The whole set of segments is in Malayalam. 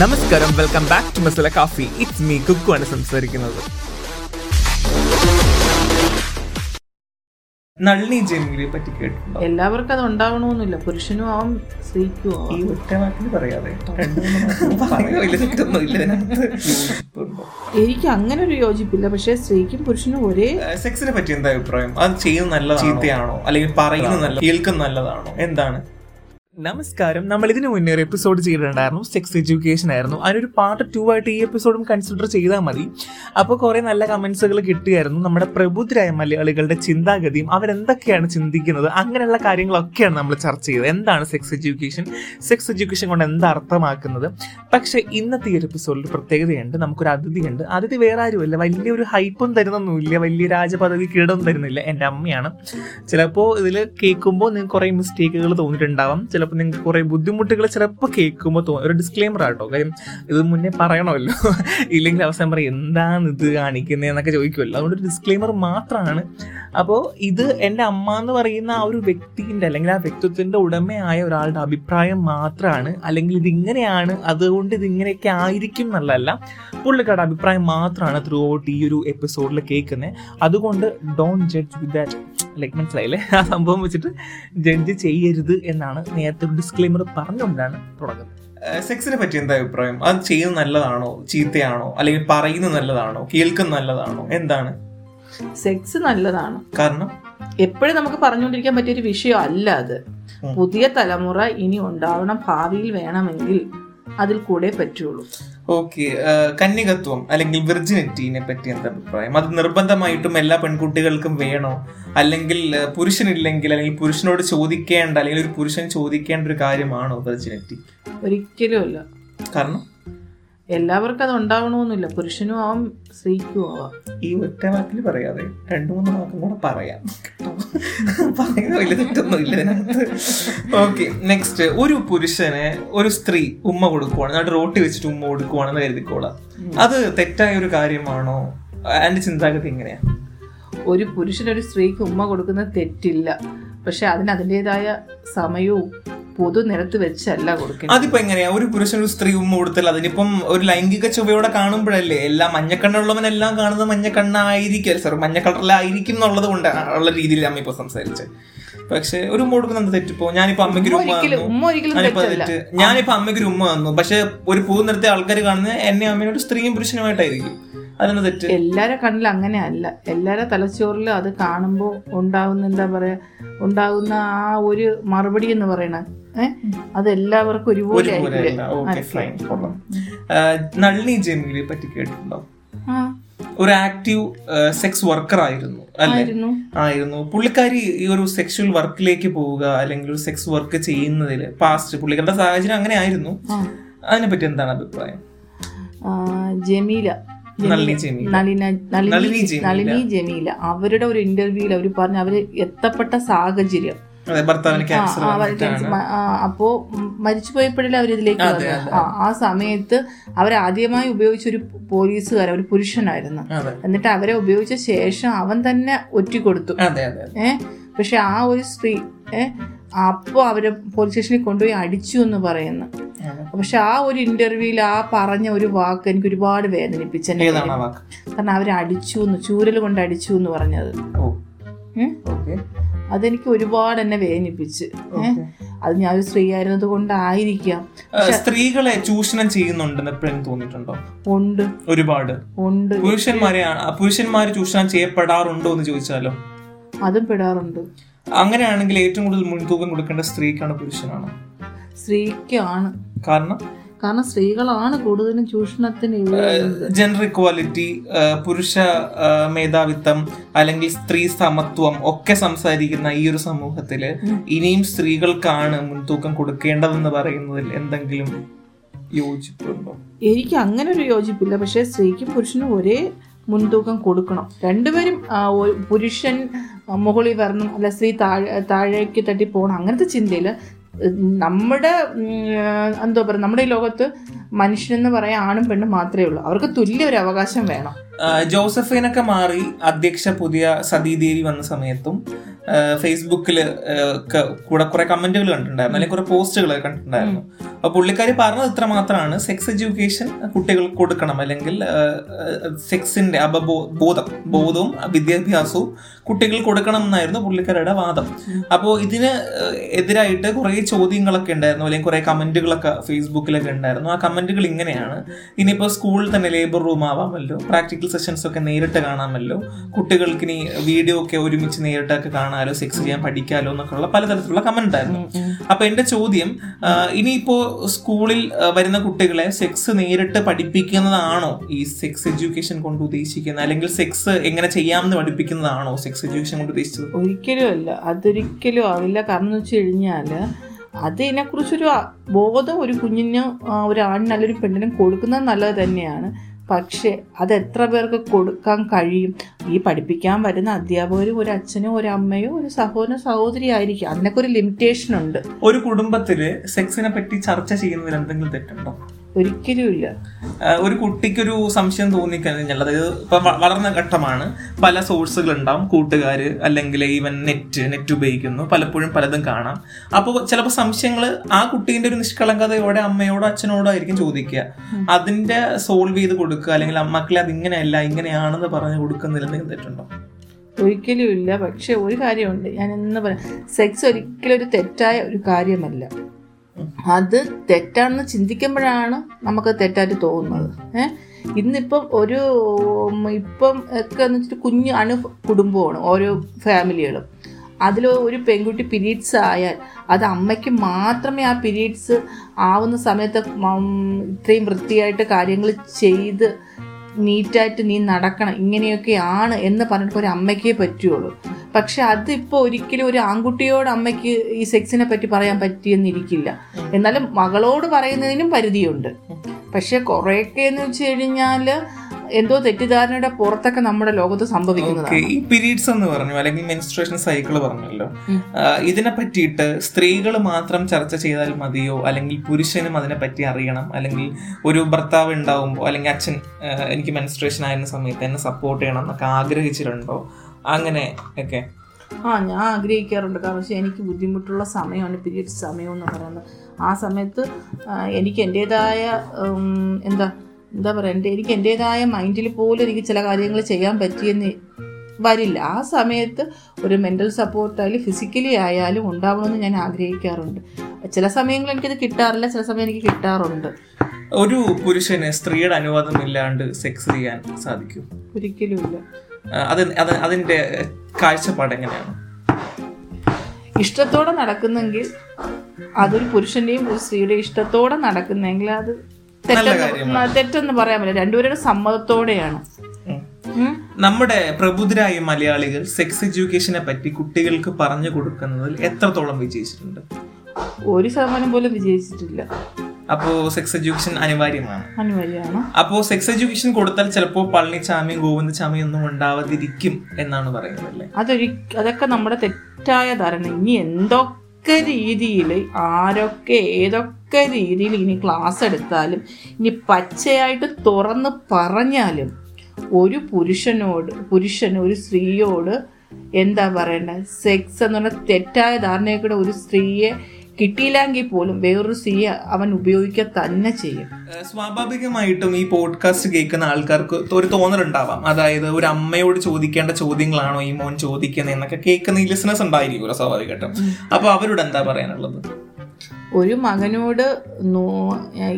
നമസ്കാരം welcome back to masala coffee it's me Kukku ആണ് സംസാരിക്കുന്നത്. നളിനി ജെമിനെ പറ്റി കേട്ടിട്ടുണ്ടോ? എല്ലാവർക്കും അത് ഉണ്ടാവണമെന്നില്ല. പുരുഷനും ആവും സ്ത്രീക്കും ഈ ഒറ്റ വാക്കിൽ പറയാതെ? എനിക്ക് അങ്ങനെ ഒരു യോജിപ്പില്ല. പക്ഷെ സ്ത്രീക്കും പുരുഷനും ഒരേ സെക്സിനെ പറ്റി എന്താ അഭിപ്രായം? അത് ചെയ്യുന്നത് നല്ലതാണോ? ചീത്തയാണോ? അല്ലെങ്കിൽ പറയുന്നത് നല്ല കേൾക്കുന്നത് നല്ലതാണോ? എന്താണ്? നമസ്കാരം. നമ്മൾ ഇതിനു മുന്നേ ഒരു എപ്പിസോഡ് ചെയ്തിട്ടുണ്ടായിരുന്നു. സെക്സ് എഡ്യൂക്കേഷൻ ആയിരുന്നു. അതിനൊരു പാർട്ട് ടു ആയിട്ട് ഈ എപ്പിസോഡും കൺസിഡർ ചെയ്താൽ മതി. അപ്പോൾ കുറേ നല്ല കമൻസുകൾ കിട്ടിയായിരുന്നു. നമ്മുടെ പ്രബുദ്ധരായ മലയാളികളുടെ ചിന്താഗതിയും അവരെന്തൊക്കെയാണ് ചിന്തിക്കുന്നത്? അങ്ങനെയുള്ള കാര്യങ്ങളൊക്കെയാണ് നമ്മൾ ചർച്ച ചെയ്തത്. എന്താണ് സെക്സ് എഡ്യൂക്കേഷൻ സെക്സ് എഡ്യൂക്കേഷൻ കൊണ്ട് എന്താ അർത്ഥമാക്കുന്നത്? പക്ഷേ ഇന്നത്തെ ഈ ഒരു എപ്പിസോഡിൽ പ്രത്യേകതയുണ്ട്. നമുക്കൊരു അതിഥിയുണ്ട്. അതിഥി വേറെ ആരുമല്ല. വലിയൊരു ഹൈപ്പും തരുന്നൊന്നുമില്ല. വലിയ രാജപദവി കീടൊന്നും തരുന്നില്ല. എന്റെ അമ്മയാണ്. ചിലപ്പോൾ ഇതിൽ കേൾക്കുമ്പോൾ നിങ്ങൾക്ക് കുറേ മിസ്റ്റേക്കുകൾ തോന്നിയിട്ടുണ്ടാവാം. ചിലപ്പോൾ നിങ്ങൾക്ക് കുറേ ബുദ്ധിമുട്ടുകൾ ചിലപ്പോൾ കേൾക്കുമ്പോൾ തോന്നും. ഒരു ഡിസ്ക്ലെയിമർ ആട്ടോ. കാര്യം ഇത് മുന്നേ പറയണമല്ലോ. ഇല്ലെങ്കിൽ അവസാനം പറയും എന്താണ് ഇത് കാണിക്കുന്നത് എന്നൊക്കെ ചോദിക്കുമല്ലോ. അതുകൊണ്ട് ഒരു ഡിസ്ക്ലെയിമർ മാത്രമാണ് അപ്പോൾ ഇത് എന്റെ അമ്മ എന്ന് പറയുന്ന ആ ഒരു വ്യക്തിന്റെ അല്ലെങ്കിൽ ആ വ്യക്തിത്വത്തിന്റെ ഉടമയായ ഒരാളുടെ അഭിപ്രായം മാത്രമാണ് അല്ലെങ്കിൽ ഇതിങ്ങനെയാണ് അതുകൊണ്ട് ഇതിങ്ങനെയൊക്കെ ആയിരിക്കും എന്നുള്ളതല്ല പുള്ളിക്കാരുടെ അഭിപ്രായം മാത്രമാണ് ത്രൂ ഔട്ട് ഈ ഒരു എപ്പിസോഡിൽ കേൾക്കുന്നത് അതുകൊണ്ട് don't judge with that like മനസ്സിലായില്ലേ? ആ സംഭവം വെച്ചിട്ട് ജഡ്ജ് ചെയ്യരുത് എന്നാണ് നേരത്തെ ഒരു ഡിസ്ക്ലെയിമർ പറഞ്ഞുകൊണ്ടാണ് തുടങ്ങുന്നത്. സെക്സിനെ പറ്റി എന്താ അഭിപ്രായം? അത് ചെയ്യുന്നത് നല്ലതാണോ? ചീത്തയാണോ? അല്ലെങ്കിൽ പറയുന്നത് നല്ലതാണോ? കേൾക്കുന്നത് നല്ലതാണോ? എന്താണ്? സെക്സ് നല്ലതാണ്. കാരണം? എപ്പോഴും നമുക്ക് പറഞ്ഞുകൊണ്ടിരിക്കാൻ പറ്റിയ ഒരു വിഷയം അല്ല അത് പുതിയ തലമുറ ഇനി ഉണ്ടാവണം ഭാവിയിൽ വേണമെങ്കിൽ. അതിൽ കൂടെ പറ്റുള്ളൂ. ഓക്കെ കന്യകത്വം അല്ലെങ്കിൽ വിർജിനിറ്റിനെ പറ്റി എന്താ അഭിപ്രായം? അത് നിർബന്ധമായിട്ടും എല്ലാ പെൺകുട്ടികൾക്കും വേണോ? അല്ലെങ്കിൽ പുരുഷനില്ലെങ്കിൽ അല്ലെങ്കിൽ പുരുഷനോട് ചോദിക്കേണ്ട അല്ലെങ്കിൽ ഒരു പുരുഷൻ ചോദിക്കേണ്ട ഒരു കാര്യമാണോ വിർജിനിറ്റി? ഒരിക്കലും അല്ല. കാരണം? എല്ലാവർക്കും അത് ഉണ്ടാവണമെന്നില്ല. പുരുഷനും ആവാം സ്ത്രീക്കും ആവാം. ഈ ഒറ്റ വാക്കിൽ പറയാതെ രണ്ടു മൂന്ന് വാക്കും കൂടെ പറയാം. ഓക്കെ നെക്സ്റ്റ് ഒരു പുരുഷന് ഒരു സ്ത്രീ ഉമ്മ കൊടുക്കുവാണ്. എന്നിട്ട് റോട്ടി വെച്ചിട്ട് ഉമ്മ കൊടുക്കുവാണെന്ന് കരുതിക്കോളാം. അത് തെറ്റായ ഒരു കാര്യമാണോ? എന്റെ ചിന്താഗതി എങ്ങനെയാ? ഒരു പുരുഷൻ ഒരു സ്ത്രീക്ക് ഉമ്മ കൊടുക്കുന്നത് തെറ്റില്ല. പക്ഷെ അതിന് അതിന്റെതായ സമയവും പൊതു നിരത്ത് വെച്ചല്ല കൊടുക്കുന്നത് അതിപ്പോ എങ്ങനെയാ? ഒരു പുരുഷൻ ഒരു സ്ത്രീ ഉമ്മ കൊടുത്താൽ അതിനിപ്പം ഒരു ലൈംഗിക ചുവയോടെ കാണുമ്പോഴല്ലേ? എല്ലാം മഞ്ഞക്കണ്ണുള്ളവനെല്ലാം കാണുന്നത് മഞ്ഞക്കണ്ണായിരിക്കും. സാർ മഞ്ഞ കളറിലായിരിക്കും എന്നുള്ളത് കൊണ്ട് ഉള്ള രീതിയിൽ അമ്മ ഇപ്പൊ സംസാരിച്ചത് പക്ഷെ ഒരു ഉമ്മ കൊടുക്കുന്ന എന്താ തെറ്റിപ്പോ? ഞാനിപ്പോ അമ്മയ്ക്ക് ഞാനിപ്പോ തെറ്റല്ല. തെറ്റ്. ഞാനിപ്പോ അമ്മയ്ക്ക് ഒരു ഉമ്മ വന്നു. പക്ഷെ ഒരു പൂ നിർത്തിയ ആൾക്കാർ കാണുന്നത് എന്നെ അമ്മയോട് സ്ത്രീയും പുരുഷനുമായിട്ടായിരിക്കും. അതിന് തെറ്റ്? എല്ലാരെ കണ്ണിൽ അങ്ങനെ അല്ല എല്ലാരെ തലച്ചോറിൽ അത് കാണുമ്പോൾ ഉണ്ടാകുന്ന എന്താ പറയാ ഉണ്ടാകുന്ന ആ ഒരു മറുപടി എന്ന് പറയണ അതെല്ലാവർക്കും അത് എല്ലാവർക്കും ഒരുപോലെ നളിനി ജെമിനെ പറ്റി കേട്ടിട്ടുണ്ടോ? ഒരു ആക്റ്റീവ് സെക്സ് വർക്കർ ആയിരുന്നു അല്ലെ? ആയിരുന്നു. ആയിരുന്നു. പുള്ളിക്കാരി ഈ ഒരു സെക്ഷൽ വർക്കിലേക്ക് പോവുക അല്ലെങ്കിൽ ഒരു സെക്സ് വർക്ക് ചെയ്യുന്നതിൽ പാസ്റ്റ് പുള്ളിക്കാരുടെ സാഹചര്യം അങ്ങനെ ആയിരുന്നു. അതിനെപ്പറ്റി അതിനെ പറ്റി എന്താണ് അഭിപ്രായം? ജമീല. നളിനി ജമീല. അവരുടെ ഒരു ഇന്റർവ്യൂവിൽ അവർ പറഞ്ഞു അവർ എത്തപ്പെട്ട സാഹചര്യം. അപ്പോ ഉം, മരിച്ചു പോയപ്പോഴല്ലേ അവർ ഇതിലേക്ക് അതെ, ആ സമയത്ത് അവരാദ്യമായി ഉപയോഗിച്ച ഒരു പോലീസുകാരൻ ഒരു പുരുഷനായിരുന്നു. എന്നിട്ട് അവരെ ഉപയോഗിച്ച ശേഷം അവൻ തന്നെ ഒറ്റിക്കൊടുത്തു. അതെ. പക്ഷെ ആ ഒരു സ്ത്രീ ഏ? അപ്പോൾ അവർ പോലീസ് സ്റ്റേഷനിൽ കൊണ്ടുപോയി അടിച്ചു എന്ന് പറയുന്നു. പക്ഷെ ആ ഒരു ഇന്റർവ്യൂവിൽ ആ പറഞ്ഞ ഒരു വാക്ക് എനിക്ക് ഒരുപാട് വേദനിപ്പിച്ചു. കാരണം അവരെ അടിച്ചു എന്ന് ചൂരൽ കൊണ്ട് അടിച്ചു എന്ന് പറഞ്ഞത്. അതെനിക്ക് ഒരുപാട് എന്നെ വേദനിപ്പിച്ച്. അത് ഞാൻ ഒരു സ്ത്രീ ആയിരുന്നത് കൊണ്ടായിരിക്കാം. സ്ത്രീകളെ ചൂഷണം ചെയ്യുന്നുണ്ടെന്ന് എപ്പോഴും തോന്നിയിട്ടുണ്ടോ? ഉണ്ട്. ഒരുപാട്. ഉണ്ട്. പുരുഷന്മാരെയാണ് പുരുഷന്മാര് ചൂഷണം ചെയ്യപ്പെടാറുണ്ടോ എന്ന് ചോദിച്ചാലോ? അതും പെടാറുണ്ട്. അങ്ങനെയാണെങ്കിൽ ഏറ്റവും കൂടുതൽ മുൻതൂക്കം കൊടുക്കേണ്ട സ്ത്രീക്കാണ് പുരുഷനാണ്. സ്ത്രീക്കാണ്. കാരണം? കാരണം സ്ത്രീകളാണ് കൂടുതലും ചൂഷണത്തിന്. ജെൻഡർ ഇക്വാലിറ്റി പുരുഷ മേധാവിത്വം അല്ലെങ്കിൽ സ്ത്രീ സമത്വം ഒക്കെ സംസാരിക്കുന്ന ഈ ഒരു സമൂഹത്തിൽ ഇനിയും സ്ത്രീകൾക്കാണ് മുൻതൂക്കം കൊടുക്കേണ്ടതെന്ന് പറയുന്നതിൽ എന്തെങ്കിലും യോജിപ്പുണ്ടോ? എനിക്ക് അങ്ങനെ ഒരു യോജിപ്പില്ല. പക്ഷേ സ്ത്രീക്കും പുരുഷനും ഒരേ മുൻതൂക്കം കൊടുക്കണം. രണ്ടുപേരും പുരുഷൻ മുകളിൽ വരണം അല്ല സ്ത്രീ താഴെ താഴേക്ക് തട്ടി പോകണം. അങ്ങനത്തെ ചിന്തയിൽ നമ്മുടെ എന്തോ പറയുക നമ്മുടെ ഈ ലോകത്ത് മനുഷ്യനെന്ന് പറയാൻ ആണും പെണ്ണും മാത്രമേ ഉള്ളൂ. അവർക്ക് തുല്യ ഒരു അവകാശം വേണം. ജോസഫിനൊക്കെ മാറി അധ്യക്ഷ പുതിയ സതീദേവി വന്ന സമയത്തും ഫേസ്ബുക്കിൽ കൂടെ കുറെ കമന്റുകൾ കണ്ടിട്ടുണ്ടായിരുന്നു. അല്ലെങ്കിൽ കുറെ പോസ്റ്റുകൾ കണ്ടിട്ടുണ്ടായിരുന്നു. അപ്പൊ പുള്ളിക്കാരി പറഞ്ഞത് ഇത്ര മാത്രമാണ്. സെക്സ് എഡ്യൂക്കേഷൻ കുട്ടികൾക്ക് കൊടുക്കണം. അല്ലെങ്കിൽ സെക്സിന്റെ അപബോധം ബോധവും വിദ്യാഭ്യാസവും കുട്ടികൾ കൊടുക്കണം എന്നായിരുന്നു പുള്ളിക്കാരുടെ വാദം. അപ്പോൾ ഇതിന് എതിരായിട്ട് കുറെ ചോദ്യങ്ങളൊക്കെ ഉണ്ടായിരുന്നു. അല്ലെങ്കിൽ കുറെ കമന്റുകളൊക്കെ ഫേസ്ബുക്കിലൊക്കെ ഉണ്ടായിരുന്നു. ആ കമന്റുകൾ ഇങ്ങനെയാണ്. ഇനിയിപ്പോൾ സ്കൂളിൽ തന്നെ ലേബർ റൂം ആവാമല്ലോ. പ്രാക്ടിക്കൽ സെഷൻസ് ഒക്കെ നേരിട്ട് കാണാമല്ലോ. കുട്ടികൾക്ക് ഇനി വീഡിയോ ഒക്കെ ഒരുമിച്ച് നേരിട്ടൊക്കെ കാണാലോ സെക്സ് ചെയ്യാൻ പഠിക്കാലോ എന്നൊക്കെയുള്ള പലതരത്തിലുള്ള കമന്റ് ഉണ്ടായിരുന്നു അപ്പൊ എന്റെ ചോദ്യം ഇനിയിപ്പോ സ്കൂളിൽ വരുന്ന കുട്ടികളെ സെക്സ് നേരിട്ട് പഠിപ്പിക്കുന്നതാണോ ഈ സെക്സ് എഡ്യൂക്കേഷൻ കൊണ്ട് ഉദ്ദേശിക്കുന്നത്? അല്ലെങ്കിൽ സെക്സ് എങ്ങനെ ചെയ്യാമെന്ന് പഠിപ്പിക്കുന്നതാണോ സെക്സ് എഡ്യൂക്കേഷൻ കൊണ്ട് ഉദ്ദേശിച്ചത്? ഒരിക്കലും അല്ല. അതൊരിക്കലും ആവില്ല. കാരണം എന്ന് വെച്ച് കഴിഞ്ഞാൽ അതിനെക്കുറിച്ചൊരു ബോധം ഒരു കുഞ്ഞിന് ഒരു ആണിന് അല്ലെങ്കിൽ പെണ്ണിനും കൊടുക്കുന്നത് നല്ലത് തന്നെയാണ്. പക്ഷേ അത് എത്ര പേർക്ക് കൊടുക്കാൻ കഴിയും? ഈ പഠിപ്പിക്കാൻ വരുന്ന അധ്യാപകരും ഒരു അച്ഛനും ഒരു അമ്മയോ ഒരു സഹോദരനോ സഹോദരി ആയിരിക്കും. അതിനൊക്കെ ഒരു ലിമിറ്റേഷൻ ഉണ്ട്. ഒരു കുടുംബത്തിൽ സെക്സിനെ പറ്റി ചർച്ച ചെയ്യുന്നതിൽ എന്തെങ്കിലും തെറ്റുണ്ടോ? ഒരിക്കലും ഇല്ല ഒരു കുട്ടിക്കൊരു സംശയം തോന്നിക്കഴിഞ്ഞാൽ അതായത് ഇപ്പൊ വളർന്ന ഘട്ടമാണ്. പല സോഴ്സുകൾ ഉണ്ടാവും കൂട്ടുകാര് അല്ലെങ്കിൽ ഈവൻ നെറ്റ് നെറ്റ് ഉപയോഗിക്കുന്നു. പലപ്പോഴും പലതും കാണാം. അപ്പോൾ ചിലപ്പോൾ സംശയങ്ങൾ ആ കുട്ടീന്റെ ഒരു നിഷ്കളങ്കതയോടെ അമ്മയോടോ അച്ഛനോടോ ആയിരിക്കും ചോദിക്കുക. അതിന്റെ സോൾവ് ചെയ്ത് കൊടുക്കുക. അല്ലെങ്കിൽ മക്കളെ അത് ഇങ്ങനെയല്ല ഇങ്ങനെയാണെന്ന് പറഞ്ഞു കൊടുക്കുന്നതിൽ എന്തെങ്കിലും തെറ്റുണ്ടോ? ഒരിക്കലും ഇല്ല പക്ഷെ ഒരു കാര്യമുണ്ട്. ഞാൻ എന്ന് പറയാം സെക്സ് ഒരിക്കലും ഒരു തെറ്റായ ഒരു കാര്യമല്ല. അത് തെറ്റാണെന്ന് ചിന്തിക്കുമ്പോഴാണ് നമുക്ക് തെറ്റായിട്ട് തോന്നുന്നത്. ഏഹ് ഇന്നിപ്പം ഒരു ഇപ്പം ഒക്കെ എന്ന് വെച്ചിട്ട് കുഞ്ഞു അണു കുടുംബമാണ് ഓരോ ഫാമിലികളും. അതിൽ ഒരു പെൺകുട്ടി പിരീഡ്സ് ആയാൽ അത് അമ്മയ്ക്ക് മാത്രമേ ആ പിരീഡ്സ് ആവുന്ന സമയത്ത് ഇത്രയും വൃത്തിയായിട്ട് കാര്യങ്ങൾ ചെയ്ത് നീറ്റായിട്ട് നീ നടക്കണം ഇങ്ങനെയൊക്കെയാണ് എന്ന് പറഞ്ഞിട്ട് ഒരു അമ്മയ്ക്കേ പറ്റുള്ളൂ. പക്ഷെ അതിപ്പോൾ ഒരിക്കലും ഒരു ആൺകുട്ടിയോട് അമ്മയ്ക്ക് ഈ സെക്സിനെ പറ്റി പറയാൻ പറ്റിയെന്നിരിക്കില്ല. എന്നാലും മകളോട് പറയുന്നതിനും പരിധിയുണ്ട്. പക്ഷെ കുറേയൊക്കെ എന്ന് വെച്ച് കഴിഞ്ഞാൽ എന്തോ തെറ്റിദ്ധാരണയുടെ പുറത്തൊക്കെ നമ്മുടെ ലോകത്ത് സംഭവിക്കുന്നത് സംഭവിക്കുന്നതാണ് ഈ പീരീഡ്സ് എന്ന് പറഞ്ഞു അല്ലെങ്കിൽ മെൻസ്ട്രേഷൻ സൈക്കിൾ പറഞ്ഞല്ലോ ഇതിനെ പറ്റിയിട്ട് സ്ത്രീകൾ മാത്രം ചർച്ച ചെയ്താൽ മതിയോ? അല്ലെങ്കിൽ പുരുഷനും അതിനെ പറ്റി അറിയണം? അല്ലെങ്കിൽ ഒരു ഭർത്താവ് ഉണ്ടാവുമ്പോൾ അല്ലെങ്കിൽ അച്ഛൻ എനിക്ക് മെൻസ്ട്രേഷൻ ആയിരുന്ന സമയത്ത് എന്നെ സപ്പോർട്ട് ചെയ്യണം എന്നൊക്കെ ആഗ്രഹിച്ചിട്ടുണ്ടോ? അങ്ങനെ ഒക്കെ. ആ ഞാൻ ആഗ്രഹിക്കാറുണ്ട്. കാരണം പക്ഷേ എനിക്ക് ബുദ്ധിമുട്ടുള്ള സമയമാണ് പീരീഡ് സമയം എന്ന് പറയുന്നത്. ആ സമയത്ത് എനിക്ക് എന്റേതായ എന്താ എന്താ പറയുക എന്റെ എനിക്ക് എന്റേതായ മൈൻഡിൽ പോലും എനിക്ക് ചില കാര്യങ്ങൾ ചെയ്യാൻ പറ്റിയെന്ന് വരില്ല. ആ സമയത്ത് ഒരു മെന്റൽ സപ്പോർട്ടായാലും ഫിസിക്കലി ആയാലും ഉണ്ടാവണമെന്ന് ഞാൻ ആഗ്രഹിക്കാറുണ്ട്. ചില സമയങ്ങളിൽ എനിക്കത് കിട്ടാറില്ല ചില സമയം എനിക്ക് കിട്ടാറുണ്ട്. ഒരു പുരുഷന് സ്ത്രീയുടെ അനുവാദം ഇല്ലാണ്ട് സെക്സ് ചെയ്യാൻ സാധിക്കും? ഒരിക്കലുമില്ല അത് അത് അതിന്റെ കാഴ്ചപ്പാട് എങ്ങനെയാണ്? ഇഷ്ടത്തോടെ നടക്കുന്നെങ്കിൽ അതൊരു പുരുഷന്റെയും ഒരു സ്ത്രീയുടെയും ഇഷ്ടത്തോടെ നടക്കുന്നെങ്കിൽ അത് തെറ്റെന്ന് തെറ്റെന്ന് പറയാൻ പറ്റില്ല. രണ്ടുപേരുടെ സമ്മതത്തോടെയാണ്. നമ്മുടെ പ്രബുദ്ധരായ മലയാളികൾ സെക്സ് എഡ്യൂക്കേഷനെ പറ്റി കുട്ടികൾക്ക് പറഞ്ഞു കൊടുക്കുന്നതിൽ എത്രത്തോളം വിജയിച്ചിട്ടുണ്ട്? ഒരു ശതമാനം പോലും വിജയിച്ചിട്ടില്ല. അപ്പോ സെക്സ് എഡ്യൂക്കേഷൻ അനിവാര്യമാണ്. അനിവാര്യമാണ്. അപ്പോ സെക്സ് എഡ്യൂക്കേഷൻ കൊടുത്താൽ ചിലപ്പോ പളനിച്ചാമിയും ഗോവിന്ദചാമിയും ഒന്നും ഉണ്ടാവാതിരിക്കും എന്നാണ് പറയുന്നത് അല്ലേ അതൊരു അതൊക്കെ നമ്മുടെ തെറ്റായ ധാരണ. ഇനി എന്തൊക്കെ രീതിയിൽ ആരൊക്കെ ഏതൊക്കെ രീതിയിൽ ഇനി ക്ലാസ് എടുത്താലും ഇനി പച്ചയായിട്ട് തുറന്ന് പറഞ്ഞാലും ഒരു പുരുഷനോട് പുരുഷൻ ഒരു സ്ത്രീയോട് എന്താ പറയണ്ടത് സെക്സ് എന്ന് പറഞ്ഞ തെറ്റായ ധാരണയൊക്കെ ഒരു സ്ത്രീയെ കിട്ടിയില്ലെങ്കിൽ പോലും വേറൊരു സി അവൻ ഉപയോഗിക്കുക തന്നെ ചെയ്യും. സ്വാഭാവികമായിട്ടും ഈ പോഡ്കാസ്റ്റ് കേൾക്കുന്ന ആൾക്കാർക്ക് ഒരു തോന്നലുണ്ടാവാം. അതായത് ഒരു അമ്മയോട് ചോദിക്കേണ്ട ചോദ്യങ്ങളാണോ ഈ മോൻ ചോദിക്കുന്നത് എന്നൊക്കെ കേൾക്കുന്ന ഈ ലിസണേഴ്സ് ഉണ്ടായിരിക്കുമല്ലോ സ്വാഭാവികമായിട്ടും. അപ്പൊ അവരോട് എന്താ പറയാനുള്ളത്? ഒരു മകനോട്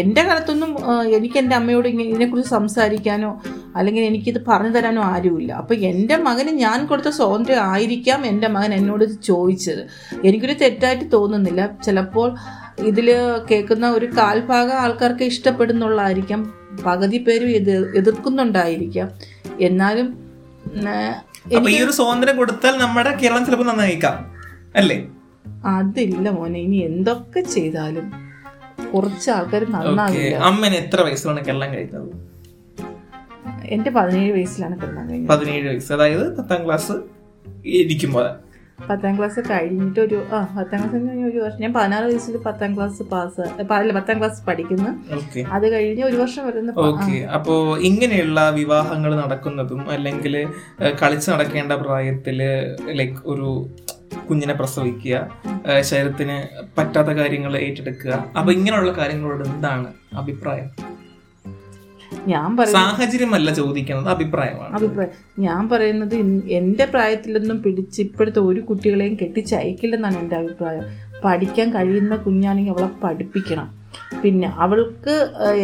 എന്റെ കാലത്തൊന്നും എനിക്ക് എന്റെ അമ്മയോട് ഇങ്ങനെ ഇതിനെക്കുറിച്ച് സംസാരിക്കാനോ അല്ലെങ്കിൽ എനിക്കിത് പറഞ്ഞു തരാനോ ആരുമില്ല. അപ്പോൾ എന്റെ മകന് ഞാൻ കൊടുത്ത സ്വാതന്ത്ര്യം ആയിരിക്കാം എന്റെ മകൻ എന്നോട് ഇത് ചോദിച്ചത്. എനിക്കൊരു തെറ്റായിട്ട് തോന്നുന്നില്ല. ചിലപ്പോൾ ഇതിൽ കേൾക്കുന്ന ഒരു കാൽഭാഗം ആൾക്കാർക്ക് ഇഷ്ടപ്പെടുന്നുള്ളതായിരിക്കാം. പകുതി പേരും ഇത് എതിർക്കുന്നുണ്ടായിരിക്കാം. എന്നാലും ഈ ഒരു സ്വാതന്ത്ര്യം കൊടുത്താൽ നമ്മുടെ കേരളം ചിലപ്പോൾ നന്നായിക്കാം. അല്ലേ? അതില്ല മോനെ ഇനി എന്തൊക്കെ ചെയ്താലും കുറച്ച് ആൾക്കാർ നന്നാകില്ല അമ്മന് എത്ര വയസ്സിലാണ് കെള്ളം കഴിക്കുന്നത് എന്റെ പതിനേഴ് വയസ്സിലാണ് കെള്ളം കഴിഞ്ഞത്. പതിനേഴ് വയസ്സ്. അതായത് പത്താം ക്ലാസ് ഇരിക്കുമ്പോൾ പത്താം ക്ലാസ് കഴിഞ്ഞിട്ട് ഒരു ആ പത്താം ക്ലാസ് കഴിഞ്ഞ ഒരു വർഷം. ഞാൻ പതിനാറ് വയസ്സിൽ പത്താം ക്ലാസ് പാസ് അല്ല പത്താം ക്ലാസ് പഠിക്കുന്നു. അത് കഴിഞ്ഞ് ഒരു വർഷം വരുന്ന ഓക്കെ. അപ്പോ ഇങ്ങനെയുള്ള വിവാഹങ്ങൾ നടക്കുന്നതും അല്ലെങ്കിൽ കളിച്ചു നടക്കേണ്ട പ്രായത്തിൽ ലൈക്ക് ഒരു കുഞ്ഞിനെ പ്രസവിക്കുക ശരീരത്തിന് പറ്റാത്ത കാര്യങ്ങൾ ഏറ്റെടുക്കുക. അപ്പൊ ഇങ്ങനെയുള്ള കാര്യങ്ങളോട് എന്താണ് അഭിപ്രായം? ഞാൻ സാഹചര്യമല്ല ചോദിക്കുന്നത് അഭിപ്രായമാണ്. അഭിപ്രായം. ഞാൻ പറയുന്നത് എന്റെ പ്രായത്തിലൊന്നും പിടിച്ച് ഇപ്പോഴത്തെ ഒരു കുട്ടികളെയും കെട്ടിച്ചയക്കില്ലെന്നാണ് എന്റെ അഭിപ്രായം. പഠിക്കാൻ കഴിയുന്ന കുഞ്ഞാണെങ്കിൽ അവളെ പഠിപ്പിക്കണം. പിന്നെ അവൾക്ക്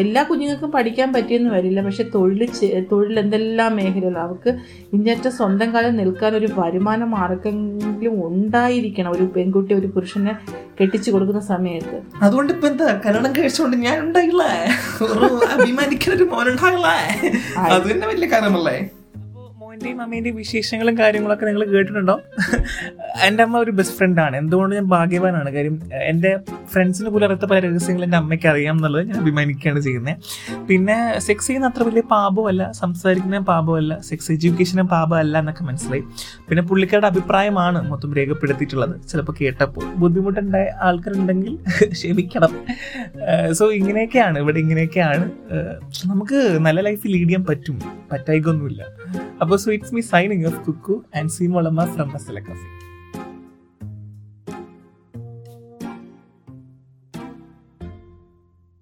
എല്ലാ കുഞ്ഞുങ്ങൾക്കും പഠിക്കാൻ പറ്റിയെന്ന് വരില്ല. പക്ഷെ തൊഴിൽ തൊഴിൽ എന്തെല്ലാം മേഖലകൾ അവൾക്ക് ഇന്നത്തെ സ്വന്തം കാലം നിൽക്കാൻ ഒരു വരുമാന ആർക്കെങ്കിലും ഉണ്ടായിരിക്കണം. ഒരു പെൺകുട്ടി ഒരു പുരുഷനെ കെട്ടിച്ചു കൊടുക്കുന്ന സമയത്ത്. അതുകൊണ്ട് ഇപ്പൊ എന്താ? കല്യാണം കഴിച്ചുകൊണ്ട് ഞാൻ ഉണ്ടായില്ലേ. മോന്റെയും അഭിമാനിക്കുന്ന ഒരു മോനുണ്ടായില്ലേ അത് തന്നെ വലിയ കാര്യമല്ലേ മോന്റെയും അമ്മേന്റെയും വിശേഷങ്ങളും കാര്യങ്ങളൊക്കെ നിങ്ങൾ കേട്ടിട്ടുണ്ടോ? എന്റെ അമ്മ ഒരു ബെസ്റ്റ് ഫ്രണ്ടാണ് എന്തുകൊണ്ട് ഞാൻ ഭാഗ്യവാനാണ്? കാര്യം എന്റെ ഫ്രണ്ട്സിന് പോലും അറിയാത്ത പല രഹസ്യങ്ങൾ എന്റെ അമ്മയ്ക്ക് അറിയാം എന്നുള്ളത് ഞാൻ അഭിമാനിക്കുകയാണ് ചെയ്യുന്നത്. പിന്നെ സെക്സ് ചെയ്യുന്ന അത്ര വലിയ പാപമല്ല സംസാരിക്കുന്ന പാപമല്ല സെക്സ് എഡ്യൂക്കേഷനും പാപമല്ല എന്നൊക്കെ മനസ്സിലായി. പിന്നെ പുള്ളിക്കാരുടെ അഭിപ്രായമാണ് മൊത്തം രേഖപ്പെടുത്തിയിട്ടുള്ളത്. ചിലപ്പോൾ കേട്ടപ്പോൾ ബുദ്ധിമുട്ടുണ്ടായ ആൾക്കാരുണ്ടെങ്കിൽ ക്ഷമിക്കണം. സോ ഇങ്ങനെയൊക്കെയാണ് ഇവിടെ ഇങ്ങനെയൊക്കെയാണ്. നമുക്ക് നല്ല ലൈഫ് ലീഡ് ചെയ്യാൻ പറ്റും. പറ്റായിക്കൊന്നുമില്ല അപ്പോൾ so it's me signing off Kukku and സീമോളമ്മ from Masala cafe